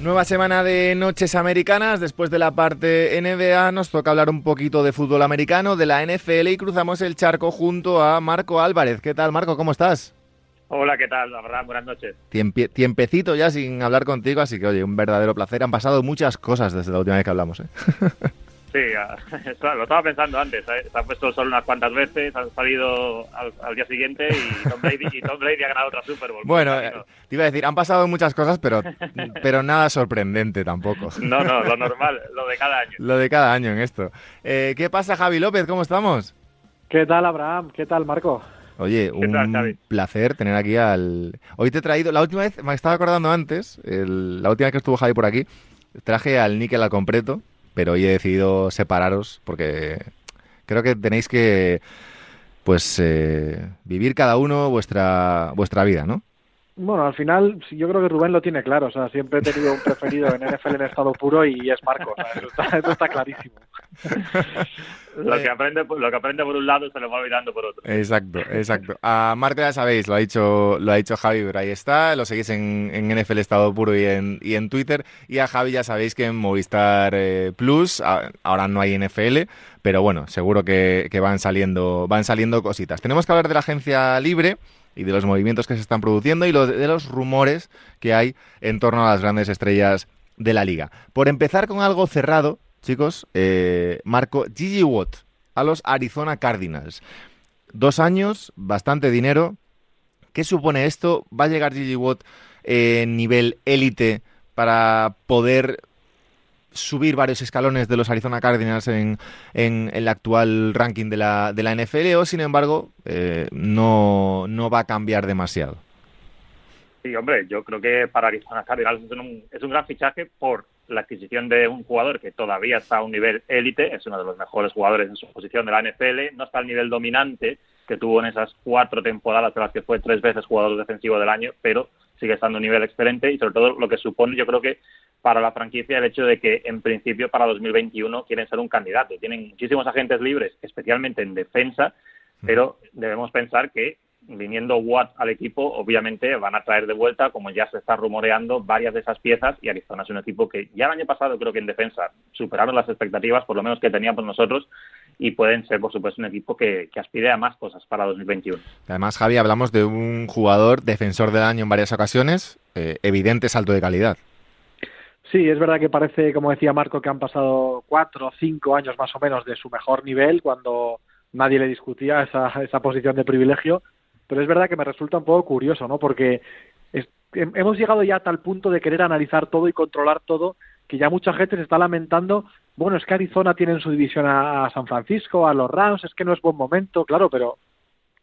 nueva semana de noches americanas. Después de la parte NBA nos toca hablar un poquito de fútbol americano, de la NFL y cruzamos el charco junto a Marco Álvarez. ¿Qué tal, Marco? ¿Cómo estás? Hola, ¿qué tal? Abraham, buenas noches. tiempecito ya sin hablar contigo, así que oye, un verdadero placer. Han pasado muchas cosas desde la última vez que hablamos. ¿eh? Sí, lo estaba pensando antes. ¿eh? Se ha puesto solo unas cuantas veces, han salido al, día siguiente y Tom, Brady, ha ganado otra Super Bowl. Bueno, eh, te iba a decir, han pasado muchas cosas, pero, pero nada sorprendente tampoco. No, no, lo normal, lo de cada año. Lo de cada año en esto. Eh, ¿Qué pasa, Javi López? ¿Cómo estamos? ¿Qué tal, Abraham? ¿Qué tal, Marco? Oye, un placer tener aquí al... Hoy te he traído, la última vez, me estaba acordando antes, la última vez que estuvo Javi por aquí, traje al Níquel al completo, pero hoy he decidido separaros porque creo que tenéis que pues eh, vivir cada uno vuestra vuestra vida, ¿no? Bueno, al final yo creo que Rubén lo tiene claro. O sea, siempre he tenido un preferido en NFL en estado puro y es Marco. eso, está, clarísimo. lo, que aprende, lo que aprende por un lado se lo va olvidando por otro. Exacto, exacto. A Marco ya sabéis, lo ha dicho, lo ha dicho Javi, pero ahí está. Lo seguís en, en NFL estado puro y en, y en Twitter. Y a Javi ya sabéis que en Movistar eh, Plus ahora no hay NFL, pero bueno, seguro que, que van saliendo, van saliendo cositas. Tenemos que hablar de la agencia libre y de los movimientos que se están produciendo y de los rumores que hay en torno a las grandes estrellas de la liga. Por empezar con algo cerrado, chicos, eh, marco Gigi Watt a los Arizona Cardinals. Dos años, bastante dinero. ¿Qué supone esto? ¿Va a llegar Gigi Watt en nivel élite para poder subir varios escalones de los Arizona Cardinals en, en, el actual ranking de la, de la NFL o, sin embargo, eh, no, no va a cambiar demasiado. Sí, hombre, yo creo que para Arizona Cardinals es un, es un gran fichaje por la adquisición de un jugador que todavía está a un nivel élite, es uno de los mejores jugadores en su posición de la NFL, no está al nivel dominante que tuvo en esas cuatro temporadas de las que fue tres veces jugador defensivo del año, pero sigue estando a un nivel excelente y sobre todo lo que supone yo creo que para la franquicia el hecho de que en principio para 2021 quieren ser un candidato. Tienen muchísimos agentes libres, especialmente en defensa, pero debemos pensar que viniendo Watt al equipo, obviamente van a traer de vuelta, como ya se está rumoreando, varias de esas piezas y Arizona es un equipo que ya el año pasado creo que en defensa superaron las expectativas, por lo menos que teníamos nosotros, y pueden ser, por supuesto, un equipo que, aspire a más cosas para 2021. Además, Javi, hablamos de un jugador defensor del año en varias ocasiones, eh, evidente salto de calidad. Sí, es verdad que parece, como decía Marco, que han pasado cuatro o cinco años más o menos de su mejor nivel cuando nadie le discutía esa, esa posición de privilegio, pero es verdad que me resulta un poco curioso, ¿no? Porque hemos llegado ya a tal punto de querer analizar todo y controlar todo que ya mucha gente se está lamentando, bueno, es que Arizona tiene en su división a San Francisco, a los Rams, es que no es buen momento, claro, pero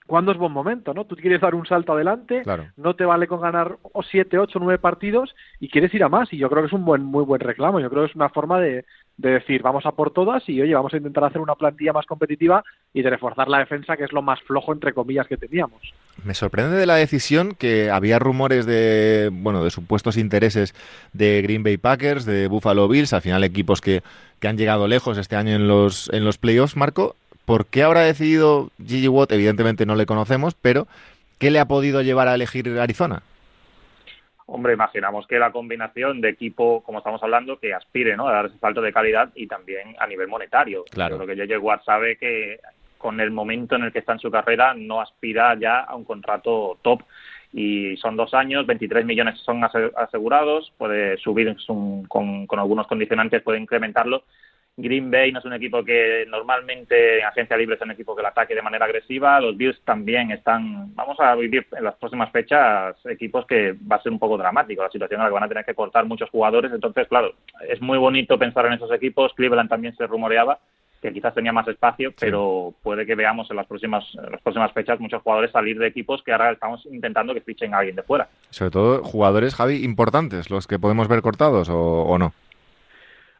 ¿cuándo es buen momento? ¿no? Tú quieres dar un salto adelante, no te vale con ganar siete, ocho, nueve partidos y quieres ir a más. Y yo creo que es un buen, muy buen reclamo. Yo creo que es una forma de, de decir, vamos a por todas y, oye, vamos a intentar hacer una plantilla más competitiva y de reforzar la defensa, que es lo más flojo, entre comillas, que teníamos. Me sorprende de la decisión que había rumores de, bueno, de supuestos intereses de Green Bay Packers, de Buffalo Bills, al final equipos que, que han llegado lejos este año en los, en los playoffs, Marco, ¿Por qué habrá decidido Gigi Watt? Evidentemente no le conocemos, pero ¿qué le ha podido llevar a elegir Arizona? Hombre, imaginamos que la combinación de equipo, como estamos hablando, que aspire ¿no? a dar ese salto de calidad y también a nivel monetario. Claro. Creo que Gigi Watt sabe que con el momento en el que está en su carrera no aspira ya a un contrato top y son dos años, 23 millones son asegurados, puede subir con, con, algunos condicionantes, puede incrementarlo, Green Bay no es un equipo que normalmente en agencia libre es un equipo que lo ataque de manera agresiva. Los Bills también están, vamos a vivir en las próximas fechas equipos que va a ser un poco dramático la situación en la que van a tener que cortar muchos jugadores. Entonces, claro, es muy bonito pensar en esos equipos. Cleveland también se rumoreaba que quizás tenía más espacio, pero puede que veamos en las próximas en las próximas fechas muchos jugadores salir de equipos que ahora estamos intentando que fichen a alguien de fuera. Sobre todo jugadores, Javi, importantes, los que podemos ver cortados o no.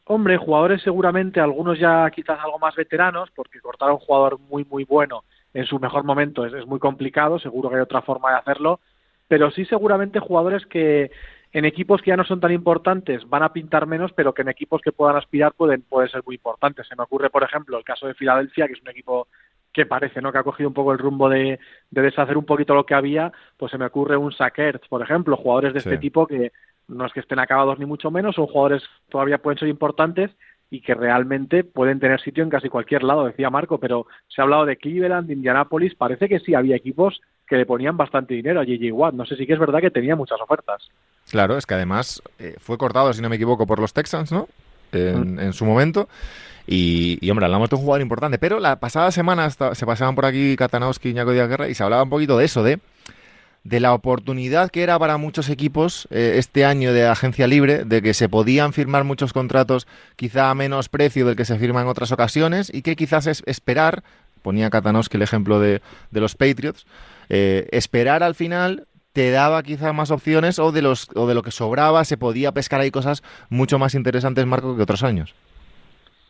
Hombre, jugadores seguramente, algunos ya quizás algo más veteranos, porque cortar a un jugador muy, muy bueno en su mejor momento es, muy complicado, seguro que hay otra forma de hacerlo, pero sí seguramente jugadores que en equipos que ya no son tan importantes van a pintar menos, pero que en equipos que puedan aspirar pueden, pueden ser muy importantes. Se me ocurre, por ejemplo, el caso de Filadelfia, que es un equipo que parece ¿no? que ha cogido un poco el rumbo de, de deshacer un poquito lo que había, pues se me ocurre un Sackers, por ejemplo, jugadores de este tipo que no es que estén acabados ni mucho menos, son jugadores que todavía pueden ser importantes y que realmente pueden tener sitio en casi cualquier lado, decía Marco, pero se ha hablado de Cleveland, de Indianapolis, parece que sí había equipos que le ponían bastante dinero a JJ Watt. No sé si que es verdad que tenía muchas ofertas. Claro, es que además eh, fue cortado, si no me equivoco, por los Texans, ¿no? En, mm. en su momento. Y, y, hombre, hablamos de un jugador importante. Pero la pasada semana se pasaban por aquí Katanowski y Ñaco Guerra y se hablaba un poquito de eso, de de la oportunidad que era para muchos equipos eh, este año de agencia libre, de que se podían firmar muchos contratos quizá a menos precio del que se firma en otras ocasiones y que quizás es esperar, ponía Katanowski el ejemplo de, de los Patriots, eh, esperar al final te daba quizá más opciones o de, los, o de lo que sobraba se podía pescar ahí cosas mucho más interesantes, Marco, que otros años.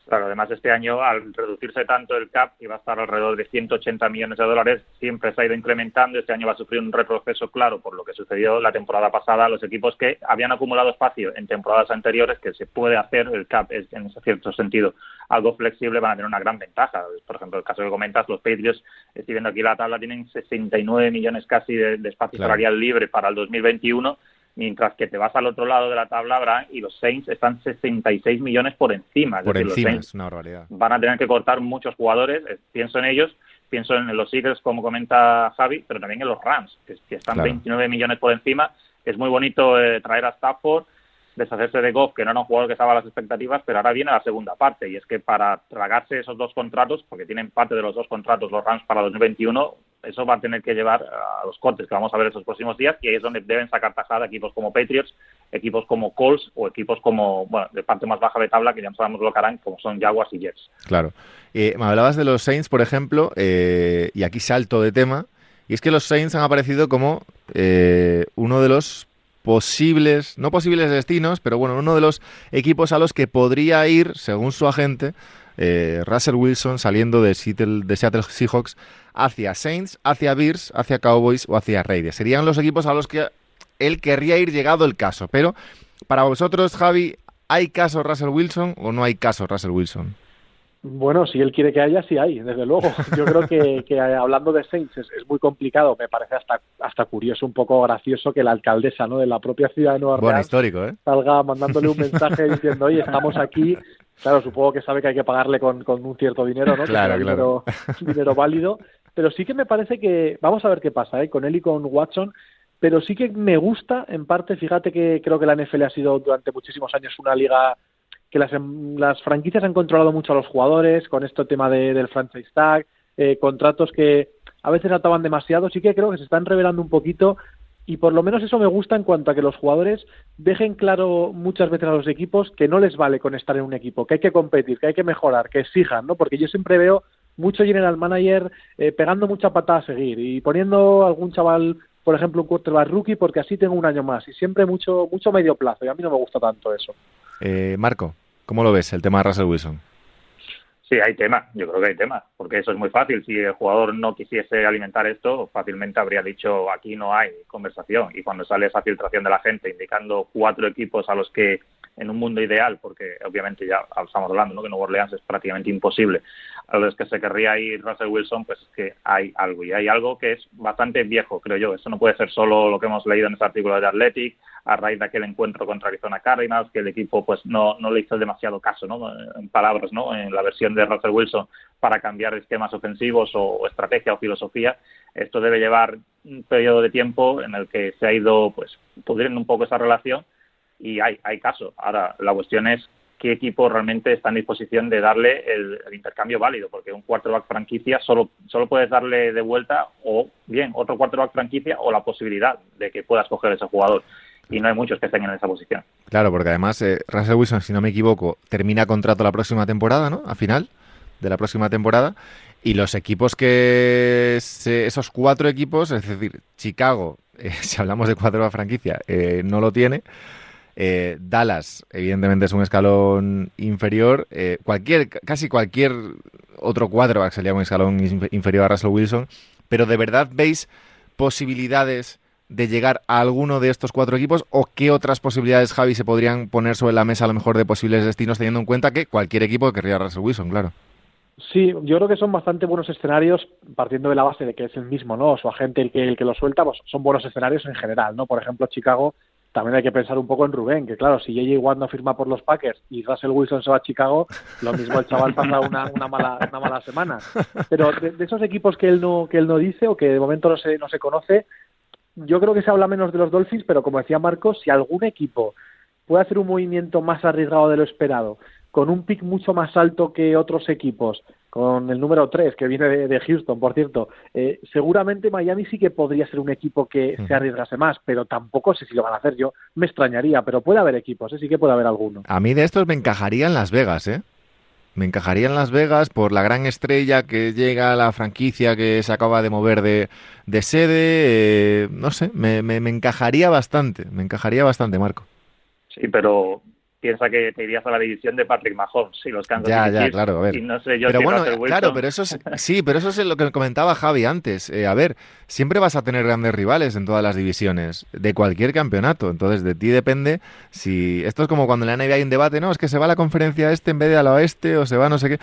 Claro, además este año, al reducirse tanto el CAP, que va a estar alrededor de 180 millones de dólares, siempre se ha ido incrementando. Este año va a sufrir un retroceso claro por lo que sucedió la temporada pasada. Los equipos que habían acumulado espacio en temporadas anteriores, que se puede hacer, el CAP es en cierto sentido algo flexible, van a tener una gran ventaja. Por ejemplo, el caso que comentas, los Patriots, estoy viendo aquí la tabla, tienen 69 millones casi de, espacio salarial libre para el 2021 mientras que te vas al otro lado de la tabla, Abraham, y los Saints están 66 millones por encima. Por encima, es una barbaridad. Van a tener que cortar muchos jugadores, eh, pienso en ellos, pienso en los Eagles, como comenta Javi, pero también en los Rams, que, están 29 millones por encima. Es muy bonito eh, traer a Stafford, deshacerse de Goff, que no era un jugador que estaba a las expectativas, pero ahora viene la segunda parte, y es que para tragarse esos dos contratos, porque tienen parte de los dos contratos los Rams para 2021, eso va a tener que llevar a los cortes que vamos a ver estos próximos días, y ahí es donde deben sacar tajada equipos como Patriots, equipos como Colts o equipos como, bueno, de parte más baja de tabla, que ya no sabemos lo que harán, como son Jaguars y Jets. Claro. Eh, me hablabas de los Saints, por ejemplo, eh, y aquí salto de tema, y es que los Saints han aparecido como eh, uno de los posibles, no posibles destinos, pero bueno, uno de los equipos a los que podría ir, según su agente, eh, Russell Wilson saliendo de Seattle, de Seattle Seahawks hacia Saints, hacia Bears, hacia Cowboys o hacia Raiders. Serían los equipos a los que él querría ir llegado el caso. Pero para vosotros, Javi, ¿hay caso Russell Wilson o no hay caso Russell Wilson? Bueno, si él quiere que haya, sí hay, desde luego. Yo creo que, que hablando de Saints es, muy complicado. Me parece hasta, hasta curioso, un poco gracioso que la alcaldesa ¿no? de la propia ciudad de Nueva York ¿eh? salga mandándole un mensaje diciendo, oye, estamos aquí. Claro, supongo que sabe que hay que pagarle con, con un cierto dinero, ¿no? Claro, claro. Dinero, dinero, válido. Pero sí que me parece que, vamos a ver qué pasa, ¿eh? Con él y con Watson. Pero sí que me gusta, en parte, fíjate que creo que la NFL ha sido durante muchísimos años una liga que las, las franquicias han controlado mucho a los jugadores con este tema de, del franchise tag, eh, contratos que a veces ataban demasiado, sí que creo que se están revelando un poquito y por lo menos eso me gusta en cuanto a que los jugadores dejen claro muchas veces a los equipos que no les vale con estar en un equipo, que hay que competir, que hay que mejorar, que exijan, ¿no? Porque yo siempre veo mucho general manager eh, pegando mucha patada a seguir y poniendo algún chaval, por ejemplo, un quarterback rookie porque así tengo un año más y siempre mucho mucho medio plazo y a mí no me gusta tanto eso. Eh, Marco, ¿cómo lo ves el tema de Russell Wilson? Sí, hay tema, yo creo que hay tema, porque eso es muy fácil. Si el jugador no quisiese alimentar esto, fácilmente habría dicho aquí no hay conversación. Y cuando sale esa filtración de la gente indicando cuatro equipos a los que en un mundo ideal, porque obviamente ya estamos hablando, ¿no? que Nuevo Orleans es prácticamente imposible, a los que se querría ir Russell Wilson, pues es que hay algo, y hay algo que es bastante viejo, creo yo. Eso no puede ser solo lo que hemos leído en este artículo de Athletic, a raíz de aquel encuentro contra Arizona Cardinals, que el equipo pues no, no le hizo demasiado caso, ¿no? En palabras, ¿no? En la versión de Russell Wilson para cambiar esquemas ofensivos o, estrategia o filosofía. Esto debe llevar un periodo de tiempo en el que se ha ido pues pudriendo un poco esa relación y hay, hay caso. Ahora, la cuestión es qué equipo realmente está en disposición de darle el, intercambio válido, porque un quarterback franquicia solo, solo puedes darle de vuelta o bien otro quarterback franquicia o la posibilidad de que puedas coger ese jugador. Y no hay muchos que estén en esa posición. Claro, porque además eh, Russell Wilson, si no me equivoco, termina contrato la próxima temporada, ¿no? A final de la próxima temporada. Y los equipos que... esos cuatro equipos, es decir, Chicago, eh, si hablamos de cuatro franquicia, eh, no lo tiene. Dallas, evidentemente, es un escalón inferior. Cualquier, casi cualquier otro cuadro sería un escalón inferior a Russell Wilson. Pero ¿de verdad veis posibilidades de llegar a alguno de estos cuatro equipos? ¿O qué otras posibilidades, Javi, se podrían poner sobre la mesa a lo mejor de posibles destinos, teniendo en cuenta que cualquier equipo querría a Russell Wilson, claro? Sí, yo creo que son bastante buenos escenarios, partiendo de la base de que es el mismo, ¿no? Su agente el que, el que lo suelta, pues son buenos escenarios en general, ¿no? Por ejemplo, Chicago también hay que pensar un poco en Rubén, que claro, si J.J. Watt no firma por los Packers y Russell Wilson se va a Chicago, lo mismo el chaval pasa una, una, mala, una mala semana. Pero de, esos equipos que él no que él no dice o que de momento no se, no se conoce, yo creo que se habla menos de los Dolphins, pero como decía Marcos, si algún equipo puede hacer un movimiento más arriesgado de lo esperado, con un pick mucho más alto que otros equipos, con el número 3 que viene de, Houston, por cierto, eh, seguramente Miami sí que podría ser un equipo que se arriesgase más, pero tampoco sé si lo van a hacer yo. Me extrañaría, pero puede haber equipos, ¿eh? sí que puede haber alguno. A mí de estos me encajaría en Las Vegas, ¿eh? Me encajaría en Las Vegas por la gran estrella que llega a la franquicia que se acaba de mover de, sede. Eh, no sé, me, me encajaría bastante, me encajaría bastante, Marco. Sí, pero piensa que te irías a la división de Patrick Mahomes y los Kansas ya, ya, claro, a ver. Y no sé yo pero bueno, claro, pero eso es, sí, pero eso es lo que comentaba Javi antes. Eh, a ver, siempre vas a tener grandes rivales en todas las divisiones de cualquier campeonato. Entonces, de ti depende si esto es como cuando en la NBA hay un debate, no, es que se va a la conferencia este en vez de a la oeste o se va no sé qué.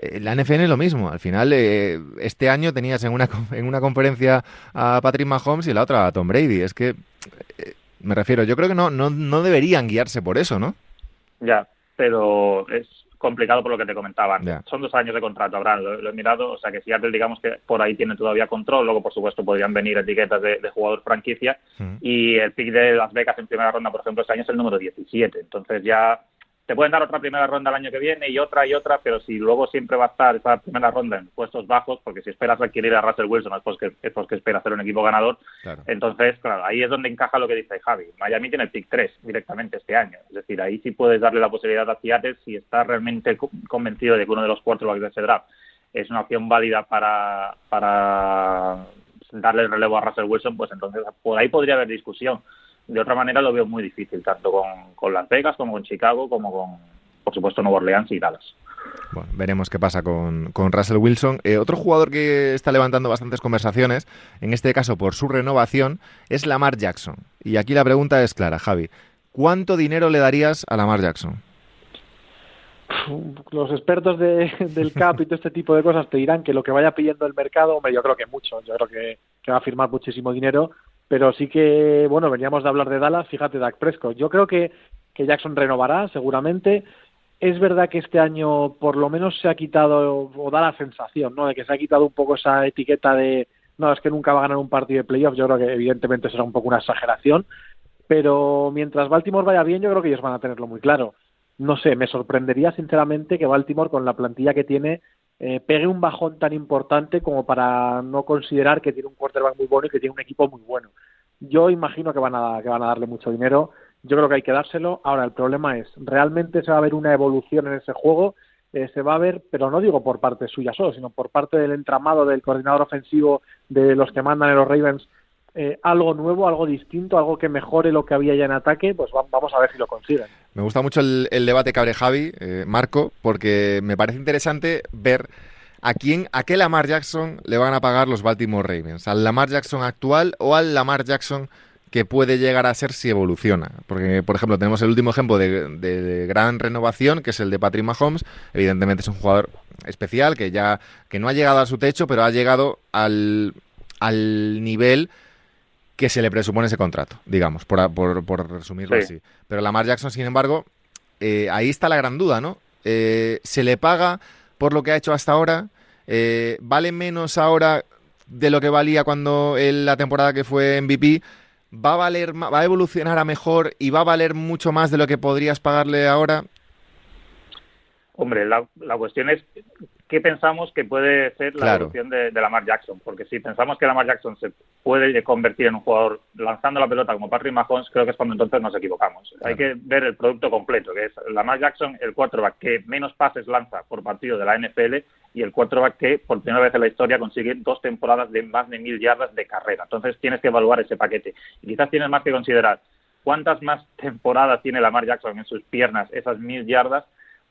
Eh, la NFL es lo mismo. Al final, eh, este año tenías en una en una conferencia a Patrick Mahomes y la otra a Tom Brady. Es que me refiero, yo creo que no, no, no deberían guiarse por eso, ¿no? Ya, pero es complicado por lo que te comentaban. Son dos años de contrato, Abraham, lo, he mirado, o sea que si Apple digamos que por ahí tiene todavía control, luego por supuesto podrían venir etiquetas de, jugador franquicia mm. y el pick de Las Vegas en primera ronda, por ejemplo, este año es el número 17, entonces ya te pueden dar otra primera ronda el año que viene y otra y otra, pero si luego siempre va a estar esa primera ronda en puestos bajos, porque si esperas adquirir a Russell Wilson es porque, es porque espera hacer un equipo ganador, entonces, claro, ahí es donde encaja lo que dice Javi. Miami tiene el pick 3 directamente este año, es decir, ahí sí puedes darle la posibilidad a Seattle si estás realmente convencido de que uno de los cuatro de ese draft. Es una opción válida para, para darle el relevo a Russell Wilson, pues entonces por ahí podría haber discusión de otra manera lo veo muy difícil, tanto con, Las Vegas como con Chicago, como con, por supuesto, Nueva Orleans y Dallas. Bueno, veremos qué pasa con, con Russell Wilson. Eh, otro jugador que está levantando bastantes conversaciones, en este caso por su renovación, es Lamar Jackson. Y aquí la pregunta es clara, Javi. ¿Cuánto dinero le darías a Lamar Jackson? Los expertos del CAP y todo este tipo de cosas te dirán que lo que vaya pidiendo el mercado, hombre, yo creo que mucho, yo creo que, que va a firmar muchísimo dinero, pero sí que, bueno, veníamos de hablar de Dallas, fíjate, Dak Prescott. Yo creo que, que Jackson renovará, seguramente. Es verdad que este año por lo menos se ha quitado, o da la sensación, ¿no?, de que se ha quitado un poco esa etiqueta de, no, es que nunca va a ganar un partido de playoff. Yo creo que evidentemente será un poco una exageración. Pero mientras Baltimore vaya bien, yo creo que ellos van a tenerlo muy claro. No sé, me sorprendería sinceramente que Baltimore, con la plantilla que tiene, eh, pegue un bajón tan importante como para no considerar que tiene un quarterback muy bueno y que tiene un equipo muy bueno. Yo imagino que van a, que van a darle mucho dinero. Yo creo que hay que dárselo. Ahora, el problema es, ¿realmente se va a ver una evolución en ese juego? Eh, se va a ver, pero no digo por parte suya solo, sino por parte del entramado del coordinador ofensivo de los que mandan en los Ravens eh, algo nuevo, algo distinto, algo que mejore lo que había ya en ataque, pues vamos a ver si lo consiguen. Me gusta mucho el, debate que abre Javi, eh, Marco, porque me parece interesante ver a quién, a qué Lamar Jackson le van a pagar los Baltimore Ravens, al Lamar Jackson actual o al Lamar Jackson que puede llegar a ser si evoluciona. Porque, por ejemplo, tenemos el último ejemplo de, gran renovación, que es el de Patrick Mahomes. Evidentemente es un jugador especial que ya que no ha llegado a su techo, pero ha llegado al, al nivel que se le presupone ese contrato, digamos, por, por, resumirlo así. Pero Lamar Jackson, sin embargo, eh, ahí está la gran duda, ¿no? Eh, ¿Se le paga por lo que ha hecho hasta ahora? Eh, ¿Vale menos ahora de lo que valía cuando en la temporada que fue MVP? ¿Va a valer, va a evolucionar a mejor y va a valer mucho más de lo que podrías pagarle ahora? Hombre, la, la cuestión es qué pensamos que puede ser la evolución de, Lamar Jackson. Porque si pensamos que Lamar Jackson se puede convertir en un jugador lanzando la pelota como Patrick Mahomes, creo que es cuando entonces nos equivocamos. Hay que ver el producto completo, que es Lamar Jackson, el quarterback que menos pases lanza por partido de la NFL y el quarterback que por primera vez en la historia consigue dos temporadas de más de mil yardas de carrera. Entonces tienes que evaluar ese paquete. Y quizás tienes más que considerar cuántas más temporadas tiene Lamar Jackson en sus piernas, esas mil yardas,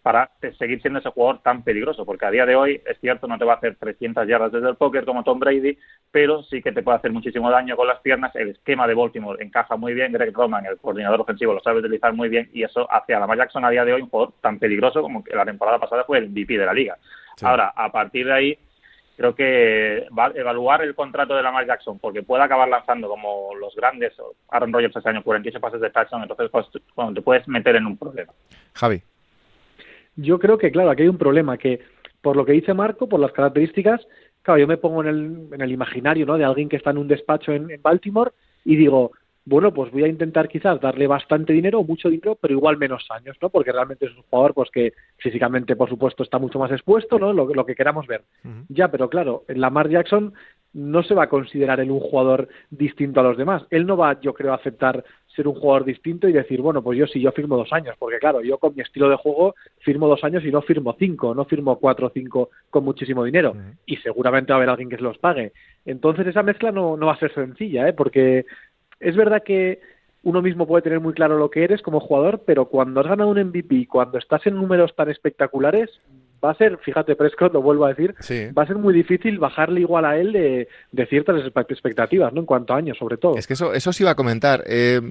para seguir siendo ese jugador tan peligroso, porque a día de hoy es cierto, no te va a hacer 300 yardas desde el póker como Tom Brady, pero sí que te puede hacer muchísimo daño con las piernas. El esquema de Baltimore encaja muy bien, Greg Roman, el coordinador ofensivo, lo sabe utilizar muy bien y eso hace a Lamar Jackson a día de hoy un jugador tan peligroso como que la temporada pasada fue el VP de la liga. Ahora, a partir de ahí, creo que va, evaluar el contrato de Lamar Jackson porque puede acabar lanzando como los grandes, Aaron Rodgers este año 48 pases de touchdown, entonces pues, cuando te puedes meter en un problema. Javi. Yo creo que, claro, aquí hay un problema que, por lo que dice Marco, por las características, claro, yo me pongo en el, en el imaginario ¿no? de alguien que está en un despacho en, en Baltimore y digo, bueno, pues voy a intentar quizás darle bastante dinero mucho dinero, pero igual menos años, ¿no? Porque realmente es un jugador pues que físicamente, por supuesto, está mucho más expuesto, ¿no? Lo, lo que queramos ver. Ya, pero claro, en Lamar Jackson no se va a considerar él un jugador distinto a los demás. Él no va, yo creo, a aceptar ser un jugador distinto y decir, bueno, pues yo sí, yo firmo dos años, porque claro, yo con mi estilo de juego firmo dos años y no firmo cinco, no firmo cuatro o cinco con muchísimo dinero. Y seguramente va a haber alguien que se los pague. Entonces esa mezcla no, no va a ser sencilla, ¿eh? porque es verdad que uno mismo puede tener muy claro lo que eres como jugador, pero cuando has ganado un MVP, cuando estás en números tan espectaculares, va a ser, fíjate Prescott, lo vuelvo a decir, va a ser muy difícil bajarle igual a él de, ciertas expectativas, ¿no? En cuanto a años, sobre todo. Es que eso, eso sí iba a comentar. Eh,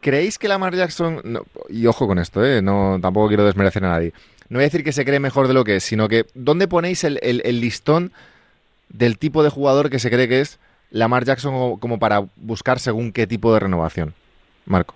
¿Creéis que Lamar Jackson, y ojo con esto, eh, no, tampoco quiero desmerecer a nadie, no voy a decir que se cree mejor de lo que es, sino que ¿dónde ponéis el, el listón del tipo de jugador que se cree que es Lamar Jackson como para buscar según qué tipo de renovación? Marco.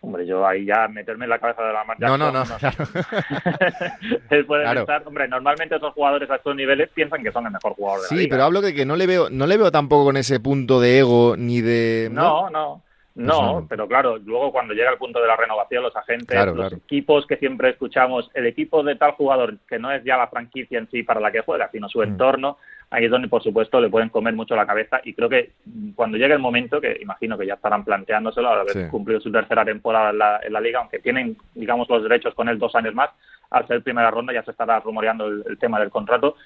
Hombre, yo ahí ya meterme en la cabeza de Lamar Jackson. No, no, no. Claro. Él puede pensar, hombre, normalmente esos jugadores a estos niveles piensan que son el mejor jugador de sí, la Sí, pero hablo de que no le veo, no le veo tampoco con ese punto de ego ni de. No, no. no. pero claro, luego cuando llega el punto de la renovación, los agentes, los equipos que siempre escuchamos, el equipo de tal jugador, que no es ya la franquicia en sí para la que juega, sino su mm. entorno, ahí es donde, por supuesto, le pueden comer mucho la cabeza y creo que cuando llegue el momento, que imagino que ya estarán planteándoselo al haber cumplido su tercera temporada en la, en la, liga, aunque tienen, digamos, los derechos con él dos años más, al ser primera ronda ya se estará rumoreando el, tema del contrato,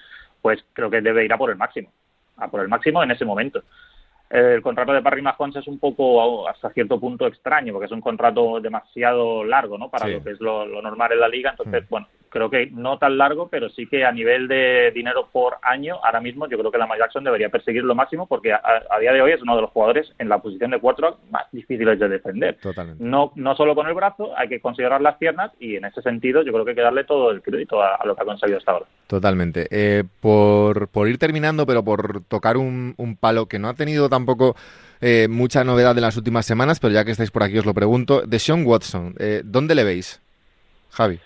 pues creo que debe ir a por el máximo, a por el máximo en ese momento. El contrato de Barry Mahomes es un poco hasta cierto punto extraño porque es un contrato demasiado largo no para lo que es lo, normal en la liga entonces bueno creo que no tan largo, pero sí que a nivel de dinero por año, ahora mismo yo creo que Lamar Jackson debería perseguir lo máximo porque a, día de hoy es uno de los jugadores en la posición de cuatro más difíciles de defender. No, no solo con el brazo, hay que considerar las piernas y en ese sentido yo creo que hay que darle todo el crédito a, lo que ha conseguido hasta ahora. Totalmente. Eh, por, por ir terminando, pero por tocar un, un palo que no ha tenido tampoco... Eh, mucha novedad en las últimas semanas, pero ya que estáis por aquí os lo pregunto. De Sean Watson, eh, ¿dónde le veis? Javi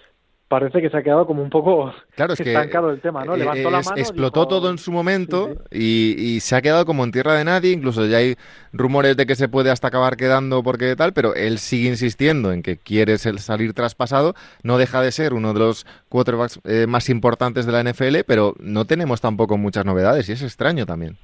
parece que se ha quedado como un poco claro, es estancado el tema, ¿no? Eh, Levantó la mano, explotó todo en su momento Y, se ha quedado como en tierra de nadie, incluso ya hay rumores de que se puede hasta acabar quedando porque tal, pero él sigue insistiendo en que quiere salir traspasado, no deja de ser uno de los quarterbacks eh, más importantes de la NFL, pero no tenemos tampoco muchas novedades y es extraño también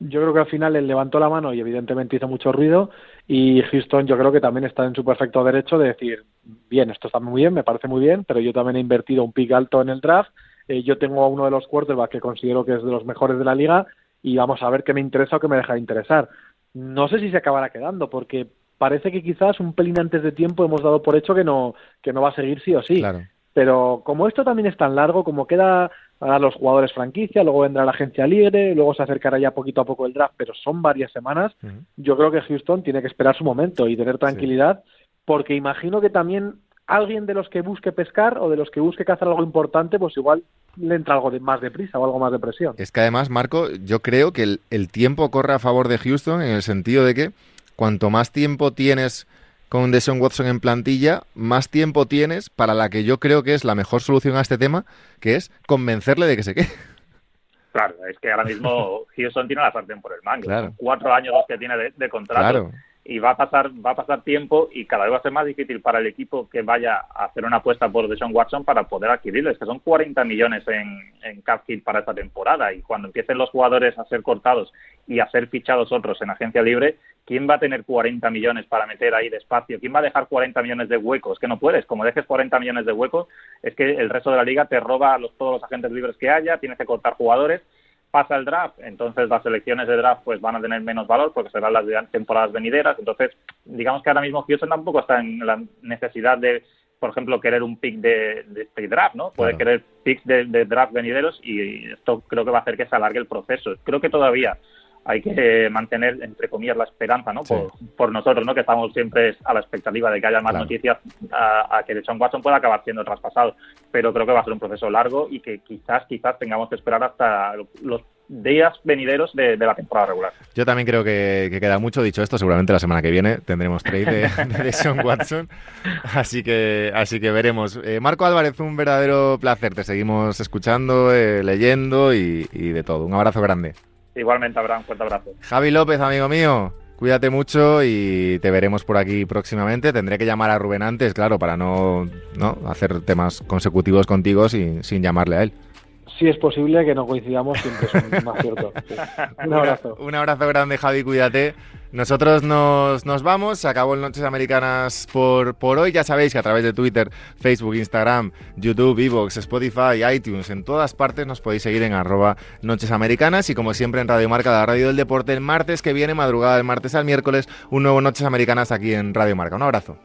yo creo que al final él levantó la mano y evidentemente hizo mucho ruido y Houston yo creo que también está en su perfecto derecho de decir, bien, esto está muy bien, me parece muy bien, pero yo también he invertido un pick alto en el draft, eh, yo tengo a uno de los quarterbacks que considero que es de los mejores de la liga y vamos a ver qué me interesa o qué me deja de interesar. No sé si se acabará quedando porque parece que quizás un pelín antes de tiempo hemos dado por hecho que no que no va a seguir sí o sí. Claro. Pero como esto también es tan largo, como queda a los jugadores franquicia, luego vendrá la agencia libre, luego se acercará ya poquito a poco el draft, pero son varias semanas. Yo creo que Houston tiene que esperar su momento y tener tranquilidad, porque imagino que también alguien de los que busque pescar o de los que busque cazar algo importante, pues igual le entra algo de más deprisa o algo más de presión. Es que además, Marco, yo creo que el, el tiempo corre a favor de Houston en el sentido de que cuanto más tiempo tienes con Deshaun Watson en plantilla, más tiempo tienes para la que yo creo que es la mejor solución a este tema, que es convencerle de que se quede. Claro, es que ahora mismo Houston tiene la sartén por el mango. Cuatro años los que tiene de, contrato. Y va a pasar va a pasar tiempo y cada vez va a ser más difícil para el equipo que vaya a hacer una apuesta por Deshaun Watson para poder adquirirlo. Es que son 40 millones en, en cap para esta temporada y cuando empiecen los jugadores a ser cortados y a ser fichados otros en agencia libre, ¿quién va a tener 40 millones para meter ahí despacio? ¿Quién va a dejar 40 millones de huecos? Que no puedes. Como dejes 40 millones de huecos, es que el resto de la liga te roba los, todos los agentes libres que haya, tienes que cortar jugadores. Pasa el draft, entonces las elecciones de draft pues van a tener menos valor porque serán las temporadas venideras. Entonces, digamos que ahora mismo Houston tampoco está en la necesidad de, por ejemplo, querer un pick de, este draft, ¿no? Puede querer picks de, de draft venideros y esto creo que va a hacer que se alargue el proceso. Creo que todavía hay que mantener, entre comillas, la esperanza, ¿no? Por, nosotros, ¿no? Que estamos siempre a la expectativa de que haya más noticias a, que John Watson pueda acabar siendo traspasado. Pero creo que va a ser un proceso largo y que quizás, quizás tengamos que esperar hasta los días venideros de, la temporada regular. Yo también creo que, queda mucho. Dicho esto, seguramente la semana que viene tendremos trade de, de Watson. Así que, así que veremos. Eh, Marco Álvarez, un verdadero placer. Te seguimos escuchando, eh, leyendo y, y de todo. Un abrazo grande. Igualmente, Abraham, fuerte abrazo. Javi López, amigo mío, cuídate mucho y te veremos por aquí próximamente. Tendré que llamar a Rubén antes, claro, para no, no hacer temas consecutivos contigo sin, sin llamarle a él si es posible que no coincidamos, siempre es más cierto. Un abrazo. Un abrazo grande, Javi, cuídate. Nosotros nos, nos vamos, se acabó el Noches Americanas por, por hoy. Ya sabéis que a través de Twitter, Facebook, Instagram, YouTube, Evox, Spotify, iTunes, en todas partes nos podéis seguir en arroba Noches Americanas y como siempre en Radio Marca, la radio del deporte, el martes que viene, madrugada del martes al miércoles, un nuevo Noches Americanas aquí en Radio Marca. Un abrazo.